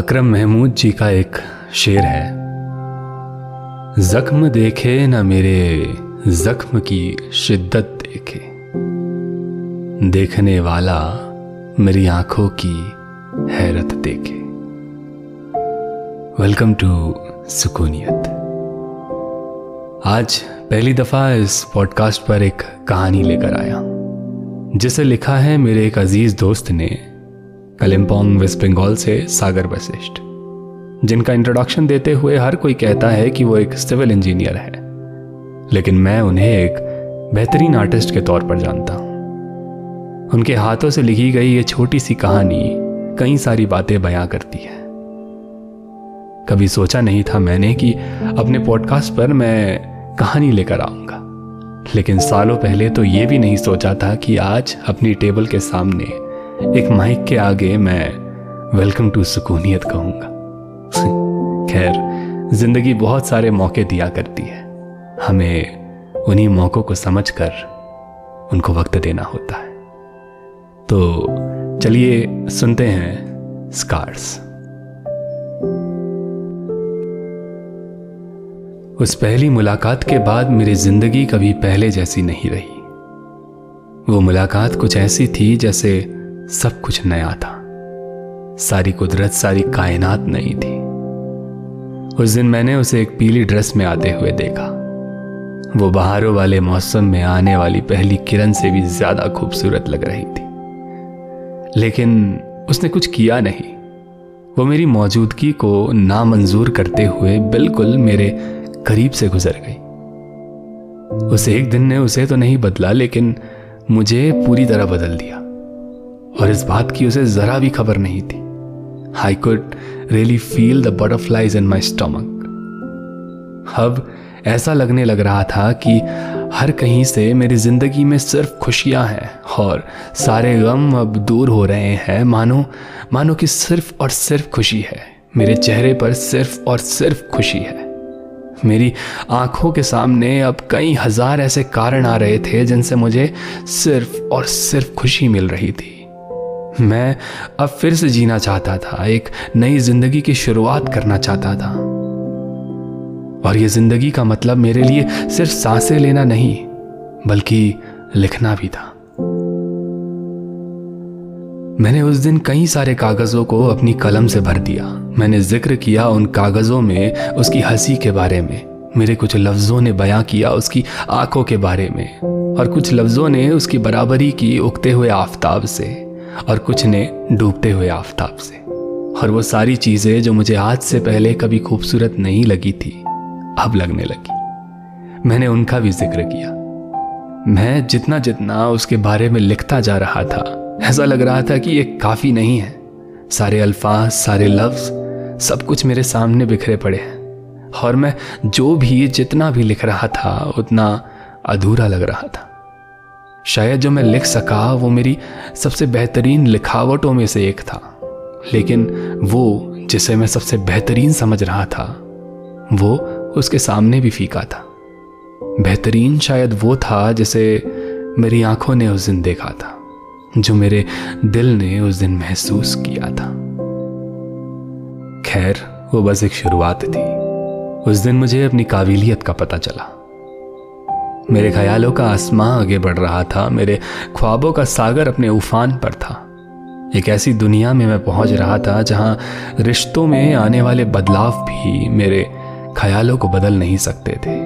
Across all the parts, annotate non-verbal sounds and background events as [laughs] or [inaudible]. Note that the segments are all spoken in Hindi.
अकरम महमूद जी का एक शेर है। जख्म देखे ना मेरे, जख्म की शिद्दत देखे। देखने वाला मेरी आँखों की हैरत देखे। वेलकम टू सुकूनियत। आज पहली दफ़ा इस पॉडकास्ट पर एक कहानी लेकर आया। जिसे लिखा है मेरे एक अज़ीज़ दोस्त ने कलिम्पोंग वेस्ट बंगाल से सागर वशिष्ठ, जिनका इंट्रोडक्शन देते हुए हर कोई कहता है कि वो एक सिविल इंजीनियर है। लेकिन मैं उन्हें एक बेहतरीन आर्टिस्ट के तौर पर जानता हूँ। उनके हाथों से लिखी गई ये छोटी सी कहानी कई सारी बातें बयां करती है। कभी सोचा नहीं था मैंने कि अपने पॉडकास्ट पर मैं कहानी लेकर आऊँगा। लेकिन सालों पहले तो ये भी नहीं सोचा था कि आज अपनी टेबल के सामने एक माइक के आगे मैं वेलकम टू सुकूनियत कहूँगा। खैर, ज़िंदगी बहुत सारे मौके दिया करती है। हमें उन्हीं मौकों को समझकर उनको वक्त देना होता है। तो चलिए सुनते हैं स्कार्स। उस पहली मुलाकात के बाद मेरी ज़िंदगी कभी पहले जैसी नहीं रही। वो मुलाकात कुछ ऐसी थी जैसे सब कुछ नया था। सारी कुदरत, सारी कायनात नई थी। उस दिन मैंने उसे एक पीली ड्रेस में आते हुए देखा। वो बहारों वाले मौसम में आने वाली पहली किरण से भी ज़्यादा खूबसूरत लग रही थी। लेकिन उसने कुछ किया नहीं। वो मेरी मौजूदगी को नामंजूर करते हुए बिल्कुल मेरे करीब से गुजर गई। उस एक दिन ने उसे तो नहीं बदला, लेकिन मुझे पूरी तरह बदल दिया। और इस बात की उसे जरा भी खबर नहीं थी। I could really feel the butterflies in my stomach अब ऐसा लगने लग रहा था कि हर कहीं से मेरी ज़िंदगी में सिर्फ़ खुशियाँ हैं और सारे गम अब दूर हो रहे हैं। मानो मानो कि सिर्फ़ और सिर्फ़ खुशी है। मेरे चेहरे पर सिर्फ़ और सिर्फ़ खुशी है। मेरी आँखों के सामने अब कई हज़ार ऐसे कारण आ रहे थे जिनसे मुझे सिर्फ़ और सिर्फ़ खुशी मिल रही थी। मैं अब फिर से जीना चाहता था, एक नई ज़िंदगी की शुरुआत करना चाहता था। और यह ज़िंदगी का मतलब मेरे लिए सिर्फ़ साँसें लेना नहीं, बल्कि लिखना भी था। मैंने उस दिन कई सारे कागजों को अपनी कलम से भर दिया। मैंने ज़िक्र किया उन कागजों में उसकी हँसी के बारे में। मेरे कुछ लफ्जों ने बयां किया उसकी आँखों के बारे में। और कुछ लफ्जों ने उसकी बराबरी की उगते हुए आफताब से। और कुछ ने डूबते हुए आफताब से। और वो सारी चीज़ें जो मुझे आज से पहले कभी खूबसूरत नहीं लगी थी, अब लगने लगी। मैंने उनका भी ज़िक्र किया। मैं जितना जितना उसके बारे में लिखता जा रहा था, ऐसा लग रहा था कि ये काफ़ी नहीं है। सारे अल्फाज, सारे लफ्ज, सब कुछ मेरे सामने बिखरे पड़े हैं। और मैं जो भी जितना भी लिख रहा था, उतना अधूरा लग रहा था। शायद जो मैं लिख सका, वो मेरी सबसे बेहतरीन लिखावटों में से एक था। लेकिन वो, जिसे मैं सबसे बेहतरीन समझ रहा था, वो उसके सामने भी फीका था। बेहतरीन शायद वो था, जिसे मेरी आँखों ने उस दिन देखा था, जो मेरे दिल ने उस दिन महसूस किया था। खैर, वो बस एक शुरुआत थी। उस दिन मुझे अपनी काबिलियत का पता चला। मेरे ख्यालों का आसमां आगे बढ़ रहा था, मेरे ख्वाबों का सागर अपने उफान पर था। एक ऐसी दुनिया में मैं पहुँच रहा था जहाँ रिश्तों में आने वाले बदलाव भी मेरे ख्यालों को बदल नहीं सकते थे।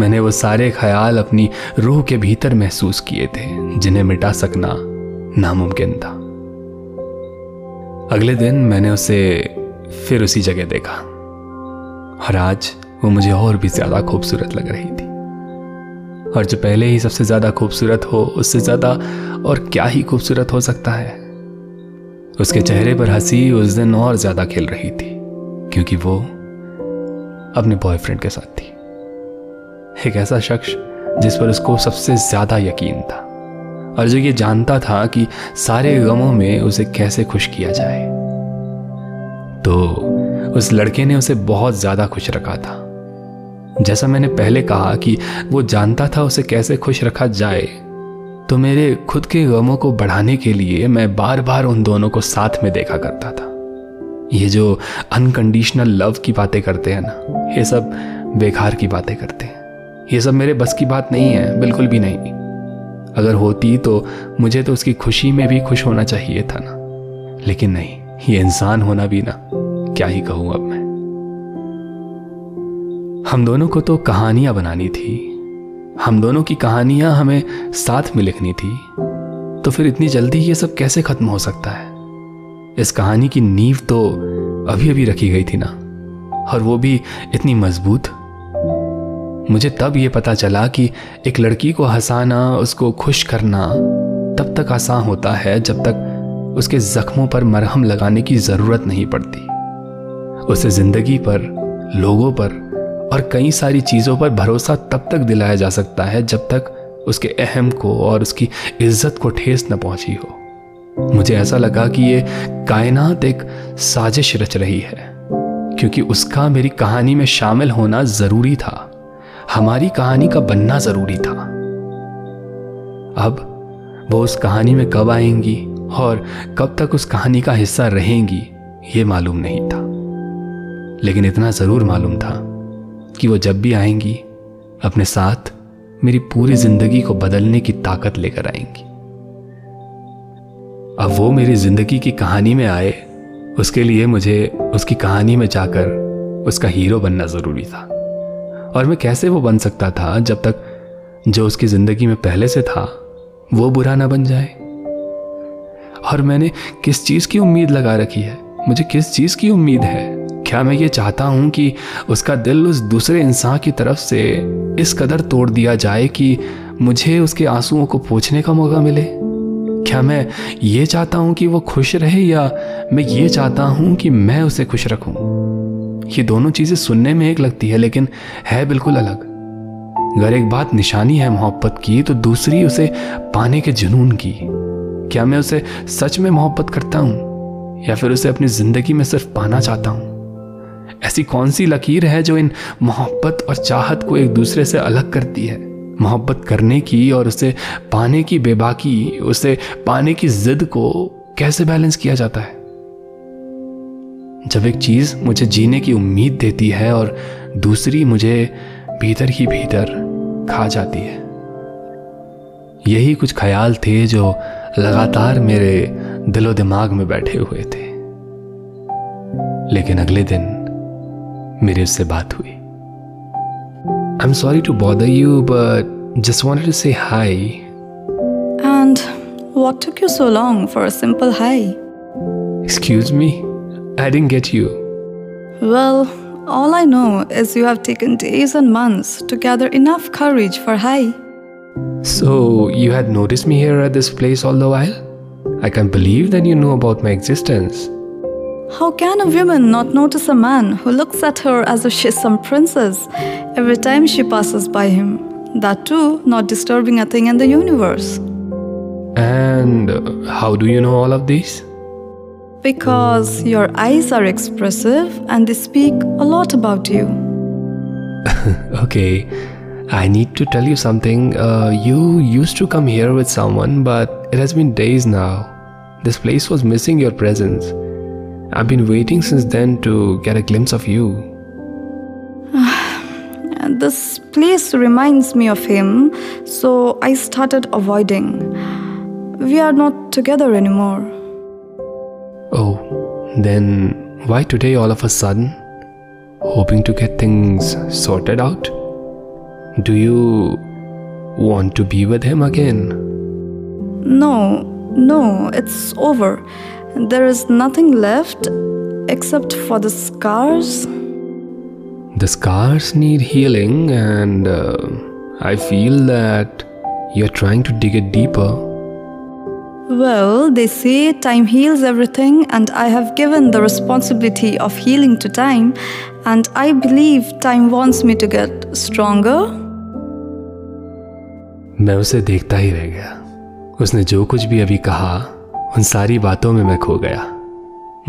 मैंने वो सारे ख्याल अपनी रूह के भीतर महसूस किए थे, जिन्हें मिटा सकना नामुमकिन था। अगले दिन मैंने उसे फिर उसी जगह देखा, और आज वो मुझे और भी ज़्यादा खूबसूरत लग रही थी। और जो पहले ही सबसे ज़्यादा खूबसूरत हो, उससे ज़्यादा और क्या ही खूबसूरत हो सकता है। उसके चेहरे पर हँसी उस दिन और ज़्यादा खिल रही थी, क्योंकि वो अपने बॉयफ्रेंड के साथ थी। एक ऐसा शख्स जिस पर उसको सबसे ज़्यादा यकीन था और जो ये जानता था कि सारे गमों में उसे कैसे खुश किया जाए। तो उस लड़के ने उसे बहुत ज़्यादा खुश रखा था। जैसा मैंने पहले कहा कि वो जानता था उसे कैसे खुश रखा जाए तो मेरे खुद के गमों को बढ़ाने के लिए मैं बार बार उन दोनों को साथ में देखा करता था। ये जो अनकंडीशनल लव की बातें करते हैं ना, ये सब बेकार की बातें करते हैं। ये सब मेरे बस की बात नहीं है, बिल्कुल भी नहीं। अगर होती तो मुझे तो उसकी खुशी में भी खुश होना चाहिए था ना। लेकिन नहीं, ये इंसान होना भी ना, क्या ही कहूँ अब मैं। हम दोनों को तो कहानियाँ बनानी थी। हम दोनों की कहानियाँ हमें साथ में लिखनी थी। तो फिर इतनी जल्दी ये सब कैसे खत्म हो सकता है? इस कहानी की नींव तो अभी अभी रखी गई थी ना। और वो भी इतनी मज़बूत। मुझे तब ये पता चला कि एक लड़की को हंसाना, उसको खुश करना, तब तक आसान होता है जब तक उसके जख्मों पर मरहम लगाने की ज़रूरत नहीं पड़ती। उसे ज़िंदगी पर, लोगों पर और कई सारी चीज़ों पर भरोसा तब तक दिलाया जा सकता है जब तक उसके अहम को और उसकी इज़्ज़त को ठेस न पहुँची हो। मुझे ऐसा लगा कि ये कायनात एक साजिश रच रही है, क्योंकि उसका मेरी कहानी में शामिल होना ज़रूरी था। हमारी कहानी का बनना ज़रूरी था। अब वो उस कहानी में कब आएँगी और कब तक उस कहानी का हिस्सा रहेंगी, ये मालूम नहीं था। लेकिन इतना ज़रूर मालूम था कि वो जब भी आएँगी, अपने साथ मेरी पूरी ज़िंदगी को बदलने की ताकत लेकर आएँगी। अब वो मेरी ज़िंदगी की कहानी में आए, उसके लिए मुझे उसकी कहानी में जाकर उसका हीरो बनना ज़रूरी था। और मैं कैसे वो बन सकता था जब तक जो उसकी ज़िंदगी में पहले से था, वो बुरा ना बन जाए? और मैंने किस चीज़ की उम्मीद लगा रखी है? मुझे किस चीज़ की उम्मीद है? क्या मैं ये चाहता हूँ कि उसका दिल उस दूसरे इंसान की तरफ़ से इस कदर तोड़ दिया जाए कि मुझे उसके आंसुओं को पोछने का मौका मिले? क्या मैं ये चाहता हूँ कि वो खुश रहे या मैं ये चाहता हूँ कि मैं उसे खुश रखूँ? ये दोनों चीज़ें सुनने में एक लगती है, लेकिन है बिल्कुल अलग। अगर एक बात निशानी है मोहब्बत की तो दूसरी उसे पाने के जुनून की। क्या मैं उसे सच में मोहब्बत करता हूँ या फिर उसे अपनी ज़िंदगी में सिर्फ़ पाना चाहता हूँ? ऐसी कौन सी लकीर है जो इन मोहब्बत और चाहत को एक दूसरे से अलग करती है? मोहब्बत करने की और उसे पाने की बेबाकी, उसे पाने की जिद को कैसे बैलेंस किया जाता है? जब एक चीज़ मुझे जीने की उम्मीद देती है और दूसरी मुझे भीतर ही भीतर खा जाती है। यही कुछ ख्याल थे जो लगातार मेरे दिलो दिमाग में बैठे हुए थे। लेकिन अगले दिन मेरी उससे बात हुई I'm sorry to bother you, but just wanted to say hi. And what took you so long for a simple hi? Excuse me? I didn't get you. Well, all I know is you have taken days and months to gather enough courage for hi. So, you had noticed me here at this place all the while? I can't believe that you knew about my existence. How can a woman not notice a man who looks at her as if she's some princess every time she passes by him? That too, not disturbing a thing in the universe. And how do you know all of these? Because your eyes are expressive and they speak a lot about you. [laughs] okay, I need to tell you something. Uh, you used to come here with someone, but it has been days now. This place was missing your presence. I've been waiting since then to get a glimpse of you. [sighs] this place reminds me of him, so I started avoiding. We are not together anymore. Oh, then why today all of a sudden? Hoping to get things sorted out? Do you want to be with him again? No, no, it's over. There is nothing left except for the scars. The scars need healing, and uh, I feel that you're trying to dig it deeper. Well, they say time heals everything, and I have given the responsibility of healing to time, and I believe time wants me to get stronger. मैं उसे देखता ही रह गया उसने जो कुछ भी अभी कहा उन सारी बातों में मैं खो गया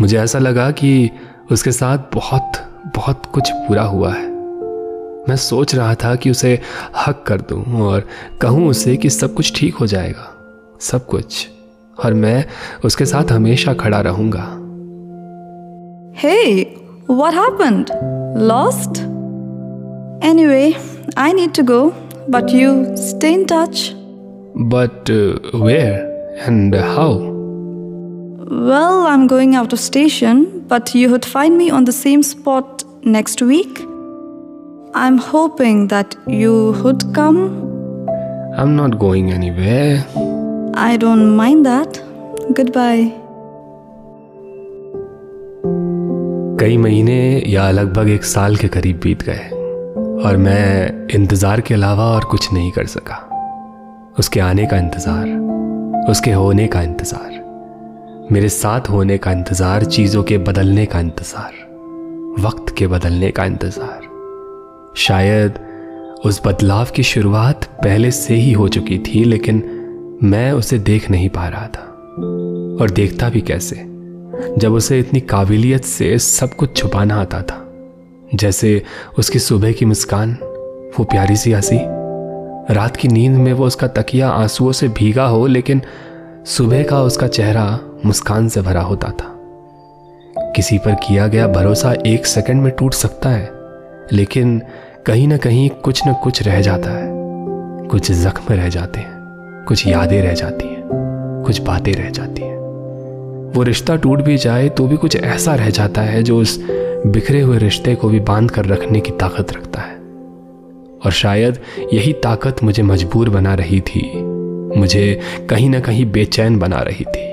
मुझे ऐसा लगा कि उसके साथ बहुत बहुत कुछ बुरा हुआ है मैं सोच रहा था कि उसे हक कर दूँ और कहूँ उसे कि सब कुछ ठीक हो जाएगा सब कुछ और मैं उसके साथ हमेशा खड़ा रहूँगा Hey, what happened? Lost? Anyway, I need to go, but you stay in touch. But uh, where and how? Well, I'm going out of station, but you would find me on the same spot next week. I'm hoping that you would come. I'm not going anywhere. I don't mind that. Goodbye. कई महीने या लगभग एक साल के करीब बीत गए और मैं इंतज़ार के अलावा और कुछ नहीं कर सका उसके आने का इंतज़ार, उसके होने का इंतज़ार, मेरे साथ होने का इंतज़ार, चीज़ों के बदलने का इंतज़ार, वक्त के बदलने का इंतज़ार। शायद उस बदलाव की शुरुआत पहले से ही हो चुकी थी, लेकिन मैं उसे देख नहीं पा रहा था। और देखता भी कैसे? जब उसे इतनी काबिलियत से सब कुछ छुपाना आता था। जैसे उसकी सुबह की मुस्कान, वो प्यारी सी हँसी रात की नींद में वो उसका तकिया आंसुओं से भीगा हो, लेकिन सुबह का उसका चेहरा मुस्कान से भरा होता था। किसी पर किया गया भरोसा एक सेकंड में टूट सकता है, लेकिन कहीं ना कहीं कुछ न कुछ रह जाता है। कुछ जख्म रह जाते हैं, कुछ यादें रह जाती हैं, कुछ बातें रह जाती हैं। वो रिश्ता टूट भी जाए तो भी कुछ ऐसा रह जाता है जो उस बिखरे हुए रिश्ते को भी बाँध कर रखने की ताकत रखता है। और शायद यही ताकत मुझे मजबूर बना रही थी। मुझे कहीं ना कहीं बेचैन बना रही थी।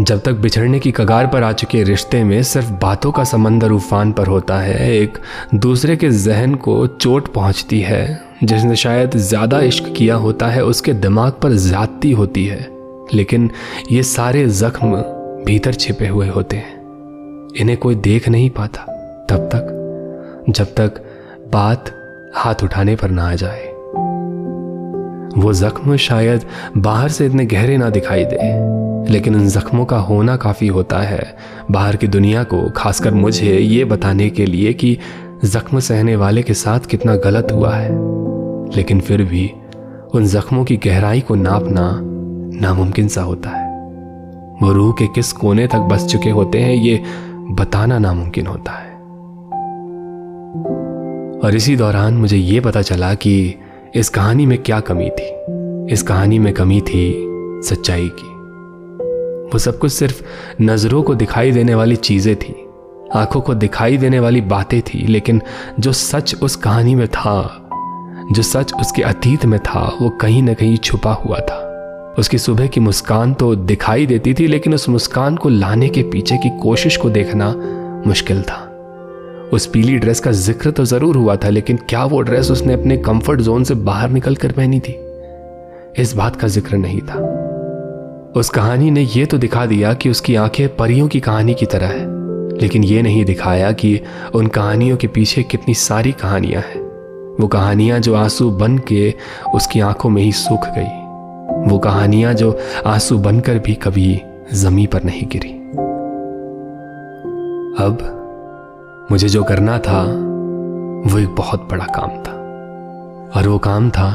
जब तक बिछड़ने की कगार पर आ चुके रिश्ते में सिर्फ़ बातों का समंदर उफान पर होता है, एक दूसरे के जहन को चोट पहुँचती है। जिसने शायद ज़्यादा इश्क किया होता है, उसके दिमाग पर ज्यादती होती है। लेकिन ये सारे जख्म भीतर छिपे हुए होते हैं। इन्हें कोई देख नहीं पाता। तब तक, जब तक बात हाथ उठाने पर ना आ जाए। वो जख्म शायद बाहर से इतने गहरे ना दिखाई दे, लेकिन उन जख्मों का होना काफ़ी होता है। बाहर की दुनिया को, खासकर मुझे, ये बताने के लिए कि जख्म सहने वाले के साथ कितना गलत हुआ है। लेकिन फिर भी, उन जख्मों की गहराई को नापना नामुमकिन सा होता है। वो रूह के किस कोने तक बस चुके होते हैं, ये बताना नामुमकिन होता है। और इसी दौरान मुझे ये पता चला कि इस कहानी में क्या कमी थी। इस कहानी में कमी थी सच्चाई की। वो सब कुछ सिर्फ़ नज़रों को दिखाई देने वाली चीज़ें थी, आँखों को दिखाई देने वाली बातें थी, लेकिन जो सच उस कहानी में था, जो सच उसके अतीत में था, वो कहीं ना कहीं छुपा हुआ था। उसकी सुबह की मुस्कान तो दिखाई देती थी, लेकिन उस मुस्कान को लाने के पीछे की कोशिश को देखना मुश्किल था। उस पीली ड्रेस का ज़िक्र तो ज़रूर हुआ था, लेकिन क्या वो ड्रेस उसने अपने कंफर्ट जोन से बाहर निकल कर पहनी थी? इस बात का ज़िक्र नहीं था। उस कहानी ने यह तो दिखा दिया कि उसकी आँखें परियों की कहानी की तरह है, लेकिन यह नहीं दिखाया कि उन कहानियों के पीछे कितनी सारी कहानियाँ हैं। वो कहानियाँ जो आँसू बन के उसकी आँखों में ही सूख गई। वो कहानियाँ जो आँसू बनकर भी कभी जमी पर नहीं गिरी। अब मुझे जो करना था, वो एक बहुत बड़ा काम था। और वो काम था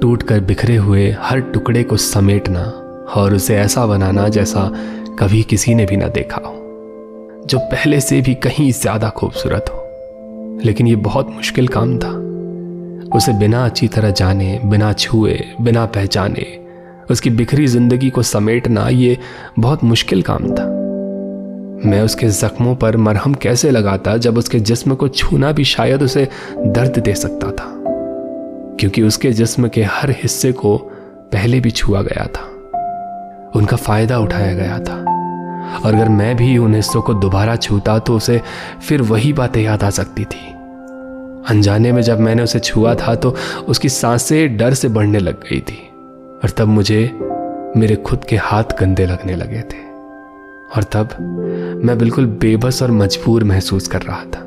टूट कर बिखरे हुए हर टुकड़े को समेटना और उसे ऐसा बनाना जैसा कभी किसी ने भी ना देखा हो, जो पहले से भी कहीं ज़्यादा खूबसूरत हो। लेकिन ये बहुत मुश्किल काम था। उसे बिना अच्छी तरह जाने, बिना छुए, बिना पहचाने, उसकी बिखरी ज़िंदगी को समेटना, ये बहुत मुश्किल काम था। मैं उसके जख्मों पर मरहम कैसे लगाता जब उसके जिस्म को छूना भी शायद उसे दर्द दे सकता था? क्योंकि उसके जिस्म के हर हिस्से को पहले भी छुआ गया था। उनका फ़ायदा उठाया गया था। और अगर मैं भी उन हिस्सों को दोबारा छूता तो उसे फिर वही बातें याद आ सकती थी। अनजाने में जब मैंने उसे छुआ था तो उसकी साँसें डर से बढ़ने लग गई थी। और तब मुझे मेरे खुद के हाथ गंदे लगने लगे थे। और तब मैं बिल्कुल बेबस और मजबूर महसूस कर रहा था।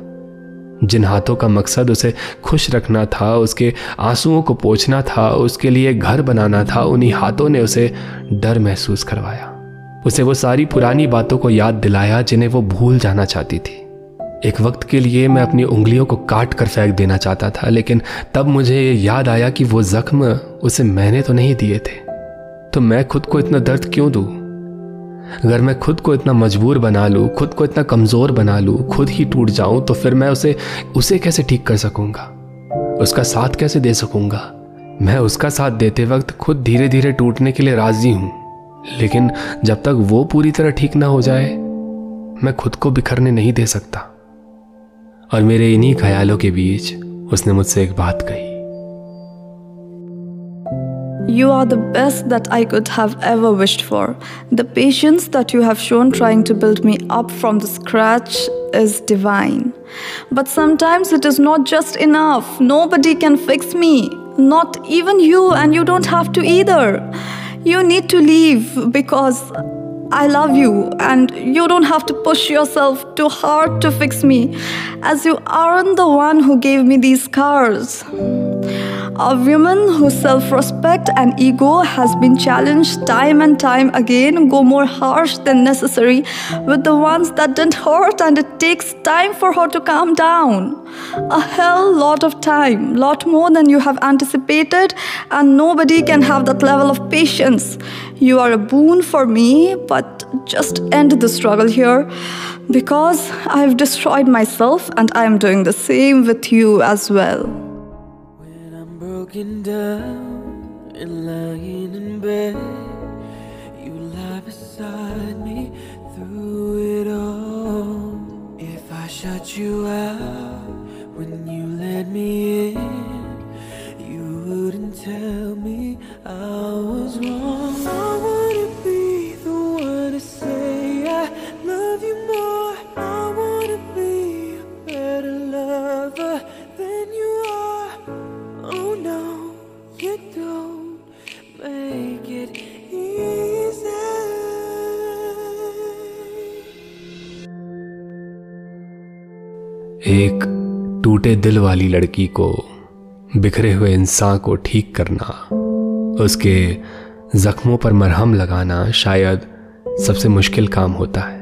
जिन हाथों का मकसद उसे खुश रखना था, उसके आंसुओं को पोछना था, उसके लिए घर बनाना था, उन्हीं हाथों ने उसे डर महसूस करवाया। उसे वो सारी पुरानी बातों को याद दिलाया जिन्हें वो भूल जाना चाहती थी। एक वक्त के लिए मैं अपनी उंगलियों को काट कर फेंक देना चाहता था, लेकिन तब मुझे ये याद आया कि वो जख्म उसे मैंने तो नहीं दिए थे। तो मैं खुद को इतना दर्द क्यों दूँ? अगर मैं खुद को इतना मजबूर बना लूँ, खुद को इतना कमज़ोर बना लूँ, खुद ही टूट जाऊँ तो फिर मैं उसे उसे कैसे ठीक कर सकूँगा? उसका साथ कैसे दे सकूँगा? मैं उसका साथ देते वक्त खुद धीरे धीरे टूटने के लिए राज़ी हूँ। लेकिन जब तक वो पूरी तरह ठीक ना हो जाए, मैं खुद को बिखरने नहीं दे सकता। और मेरे इन्हीं ख्यालों के बीच उसने मुझसे एक बात कही। You are the best that I could have ever wished for. The patience that you have shown trying to build me up from the scratch is divine. But sometimes it is not just enough. Nobody can fix me. Not even you, and you don't have to either. You need to leave because I love you, and you don't have to push yourself too hard to fix me, as you aren't the one who gave me these scars. A woman whose self respect and ego has been challenged time and time again go more harsh than necessary with the ones that didn't hurt, and it takes time for her to calm down. A hell lot of time, lot more than you have anticipated, and nobody can have that level of patience. You are a boon for me, but just end the struggle here because I've destroyed myself and I am doing the same with you as well broken down and lying in bed. You lie beside me through it all. If I shut you out when you let me in, you wouldn't tell me I was एक टूटे दिल वाली लड़की को, बिखरे हुए इंसान को ठीक करना, उसके जख्मों पर मरहम लगाना शायद सबसे मुश्किल काम होता है।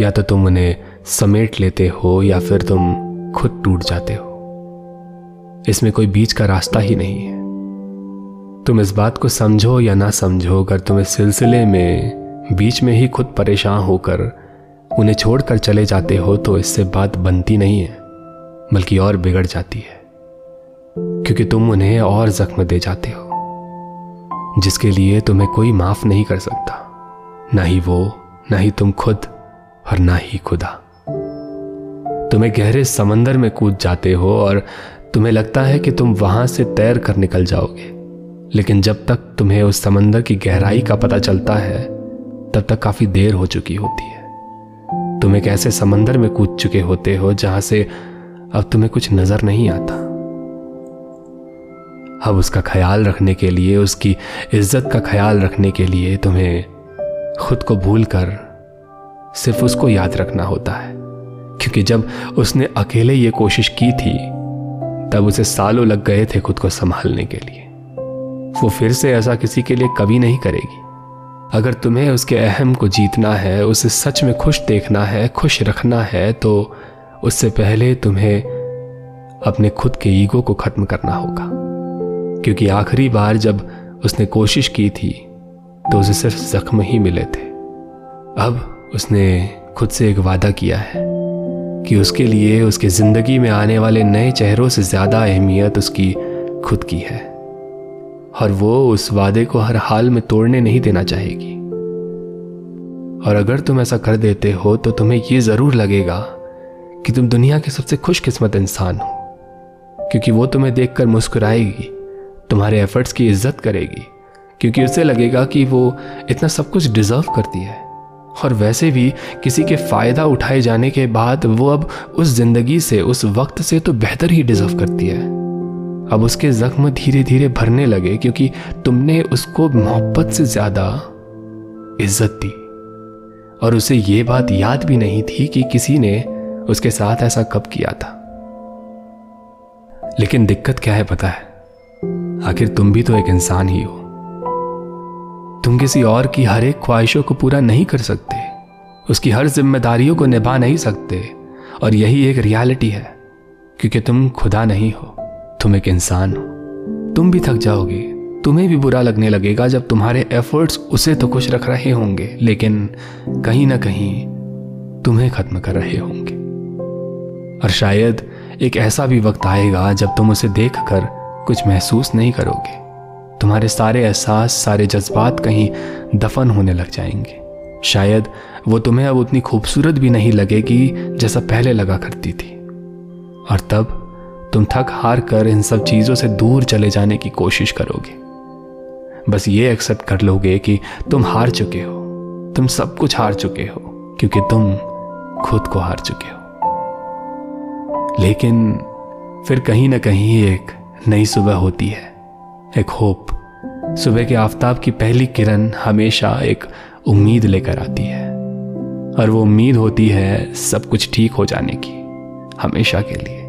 या तो तुम उन्हें समेट लेते हो या फिर तुम खुद टूट जाते हो। इसमें कोई बीच का रास्ता ही नहीं है। तुम इस बात को समझो या ना समझो, अगर तुम इस सिलसिले में बीच में ही खुद परेशान होकर उन्हें छोड़कर चले जाते हो तो इससे बात बनती नहीं है, बल्कि और बिगड़ जाती है, क्योंकि तुम उन्हें और जख्म दे जाते हो, जिसके लिए तुम्हें कोई माफ़ नहीं कर सकता, ना ही वो, ना ही तुम खुद और ना ही खुदा। तुम्हें गहरे समंदर में कूद जाते हो और तुम्हें लगता है कि तुम वहाँ से तैर कर निकल जाओगे, लेकिन जब तक तुम्हें उस समंदर की गहराई का पता चलता है, तब तक काफ़ी देर हो चुकी होती है। तुम एक ऐसे समंदर में कूद चुके होते हो जहाँ से अब तुम्हें कुछ नज़र नहीं आता। अब उसका ख्याल रखने के लिए, उसकी इज़्ज़त का ख्याल रखने के लिए तुम्हें खुद को भूल कर सिर्फ़ उसको याद रखना होता है। क्योंकि जब उसने अकेले ये कोशिश की थी, तब उसे सालों लग गए थे खुद को संभालने के लिए। वो फिर से ऐसा किसी के लिए कभी नहीं करेगी। अगर तुम्हें उसके अहम को जीतना है, उसे सच में खुश देखना है, खुश रखना है तो उससे पहले तुम्हें अपने खुद के ईगो को खत्म करना होगा। क्योंकि आखिरी बार जब उसने कोशिश की थी तो उसे सिर्फ़ जख्म ही मिले थे। अब उसने खुद से एक वादा किया है कि उसके लिए, उसके ज़िंदगी में आने वाले नए चेहरों से ज़्यादा अहमियत उसकी खुद की है। और वो उस वादे को हर हाल में तोड़ने नहीं देना चाहेगी। और अगर तुम ऐसा कर देते हो तो तुम्हें यह ज़रूर लगेगा कि तुम दुनिया के सबसे खुशकिस्मत इंसान हो, क्योंकि वो तुम्हें देखकर मुस्कुराएगी, तुम्हारे एफर्ट्स की इज़्ज़त करेगी, क्योंकि उसे लगेगा कि वो इतना सब कुछ डिजर्व करती है। और वैसे भी किसी के फ़ायदा उठाए जाने के बाद वो अब उस ज़िंदगी से, उस वक्त से तो बेहतर ही डिजर्व करती है। अब उसके जख्म धीरे धीरे भरने लगे क्योंकि तुमने उसको मोहब्बत से ज़्यादा इज़्ज़त दी। और उसे यह बात याद भी नहीं थी कि किसी ने उसके साथ ऐसा कब किया था। लेकिन दिक्कत क्या है पता है? आखिर तुम भी तो एक इंसान ही हो। तुम किसी और की हर एक ख्वाहिशों को पूरा नहीं कर सकते। उसकी हर जिम्मेदारियों को निभा नहीं सकते। और यही एक रियलिटी है, क्योंकि तुम खुदा नहीं हो। तुम एक इंसान हो। तुम भी थक जाओगे। तुम्हें भी बुरा लगने लगेगा जब तुम्हारे एफर्ट्स उसे तो खुश रख रहे होंगे, लेकिन कहीं ना कहीं तुम्हें खत्म कर रहे होंगे। और शायद एक ऐसा भी वक्त आएगा जब तुम उसे देख कर कुछ महसूस नहीं करोगे। तुम्हारे सारे एहसास, सारे जज्बात कहीं दफन होने लग जाएँगे। शायद वो तुम्हें अब उतनी खूबसूरत भी नहीं लगेगी जैसा पहले लगा करती थी। और तब तुम थक हार कर इन सब चीज़ों से दूर चले जाने की कोशिश करोगे। बस ये एक्सेप्ट कर लोगे कि तुम हार चुके हो। तुम सब कुछ हार चुके हो, क्योंकि तुम खुद को हार चुके हो। लेकिन फिर कहीं ना कहीं एक नई सुबह होती है। एक होप। सुबह के आफताब की पहली किरण हमेशा एक उम्मीद लेकर आती है। और वो उम्मीद होती है सब कुछ ठीक हो जाने की, हमेशा के लिए।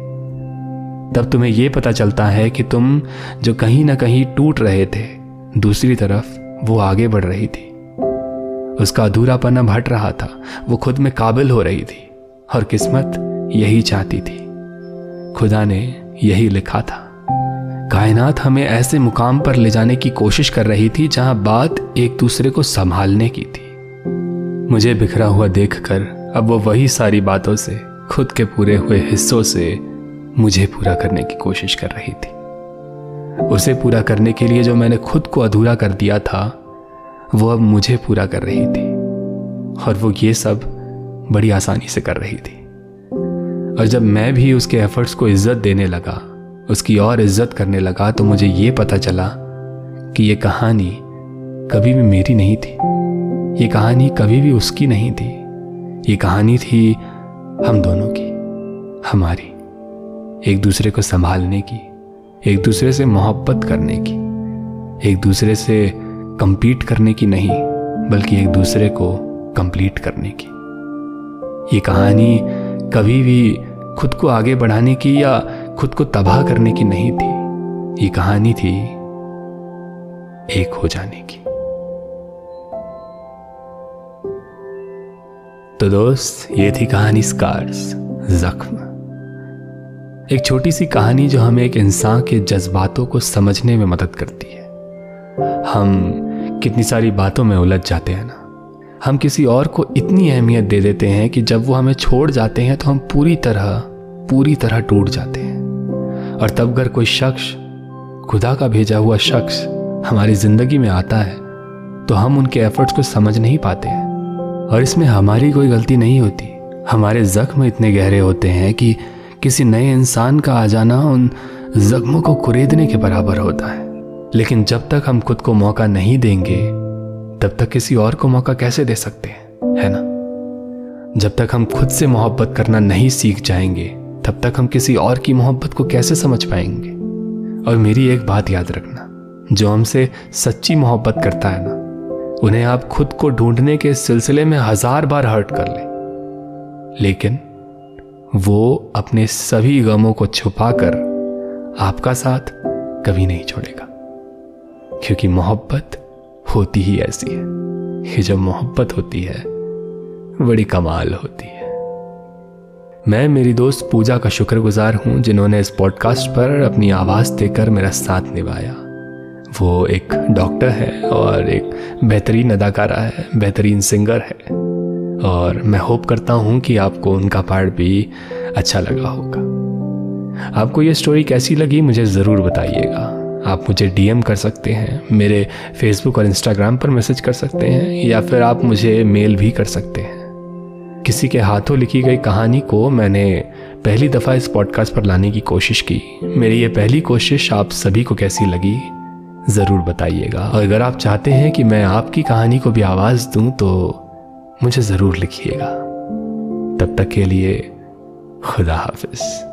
तब तुम्हें यह पता चलता है कि तुम जो कहीं ना कहीं टूट रहे थे, दूसरी तरफ़ वो आगे बढ़ रही थी। उसका अधूरापना हट रहा था, वो खुद में काबिल हो रही थी और किस्मत यही चाहती थी। खुदा ने यही लिखा था, कायनात हमें ऐसे मुकाम पर ले जाने की कोशिश कर रही थी जहाँ बात एक दूसरे को संभालने की थी। मुझे बिखरा हुआ देखकर अब वो वही सारी बातों से, खुद के पूरे हुए हिस्सों से मुझे पूरा करने की कोशिश कर रही थी। उसे पूरा करने के लिए जो मैंने खुद को अधूरा कर दिया था, वो अब मुझे पूरा कर रही थी। और वो ये सब बड़ी आसानी से कर रही थी। और जब मैं भी उसके एफर्ट्स को इज़्ज़त देने लगा, उसकी और इज़्ज़त करने लगा तो मुझे ये पता चला कि ये कहानी कभी भी मेरी नहीं थी। ये कहानी कभी भी उसकी नहीं थी। ये कहानी थी हम दोनों की, हमारी। एक दूसरे को संभालने की, एक दूसरे से मोहब्बत करने की, एक दूसरे से कंपीट करने की नहीं, बल्कि एक दूसरे को कंप्लीट करने की। ये कहानी कभी भी खुद को आगे बढ़ाने की या खुद को तबाह करने की नहीं थी। ये कहानी थी एक हो जाने की। तो दोस्त, ये थी कहानी स्कार्स जख्म। एक छोटी सी कहानी जो हमें एक इंसान के जज्बातों को समझने में मदद करती है। हम कितनी सारी बातों में उलझ जाते हैं ना। हम किसी और को इतनी अहमियत दे देते हैं कि जब वो हमें छोड़ जाते हैं तो हम पूरी तरह पूरी तरह टूट जाते हैं। और तब अगर कोई शख्स, खुदा का भेजा हुआ शख्स हमारी ज़िंदगी में आता है तो हम उनके एफर्ट्स को समझ नहीं पाते हैं। और इसमें हमारी कोई गलती नहीं होती। हमारे जख्म इतने गहरे होते हैं कि किसी नए इंसान का आ जाना उन जख्मों को कुरेदने के बराबर होता है। लेकिन जब तक हम खुद को मौका नहीं देंगे, तब तक किसी और को मौका कैसे दे सकते हैं, है ना? जब तक हम खुद से मोहब्बत करना नहीं सीख जाएँगे, तब तक हम किसी और की मोहब्बत को कैसे समझ पाएँगे? और मेरी एक बात याद रखना, जो हमसे सच्ची मोहब्बत करता है ना, उन्हें आप खुद को ढूँढने के सिलसिले में हज़ार बार हर्ट कर ले। लेकिन वो अपने सभी गमों को छुपाकर आपका साथ कभी नहीं छोड़ेगा। क्योंकि मोहब्बत होती ही ऐसी है। कि जब मोहब्बत होती है, बड़ी कमाल होती है। मैं, मेरी दोस्त पूजा का शुक्रगुजार हूँ, जिन्होंने इस पॉडकास्ट पर अपनी आवाज़ देकर मेरा साथ निभाया। वो एक डॉक्टर है और एक बेहतरीन अदाकारा है, बेहतरीन सिंगर है। और मैं होप करता हूँ कि आपको उनका पार्ट भी अच्छा लगा होगा। आपको ये स्टोरी कैसी लगी मुझे ज़रूर बताइएगा। आप मुझे डीएम कर सकते हैं, मेरे फेसबुक और इंस्टाग्राम पर मैसेज कर सकते हैं, या फिर आप मुझे मेल भी कर सकते हैं। किसी के हाथों लिखी गई कहानी को मैंने पहली दफ़ा इस पॉडकास्ट पर लाने की कोशिश की। मेरी ये पहली कोशिश आप सभी को कैसी लगी, ज़रूर बताइएगा। और अगर आप चाहते हैं कि मैं आपकी कहानी को भी आवाज़ दूँ तो मुझे ज़रूर लिखिएगा। तब तक के लिए खुदा हाफिज़।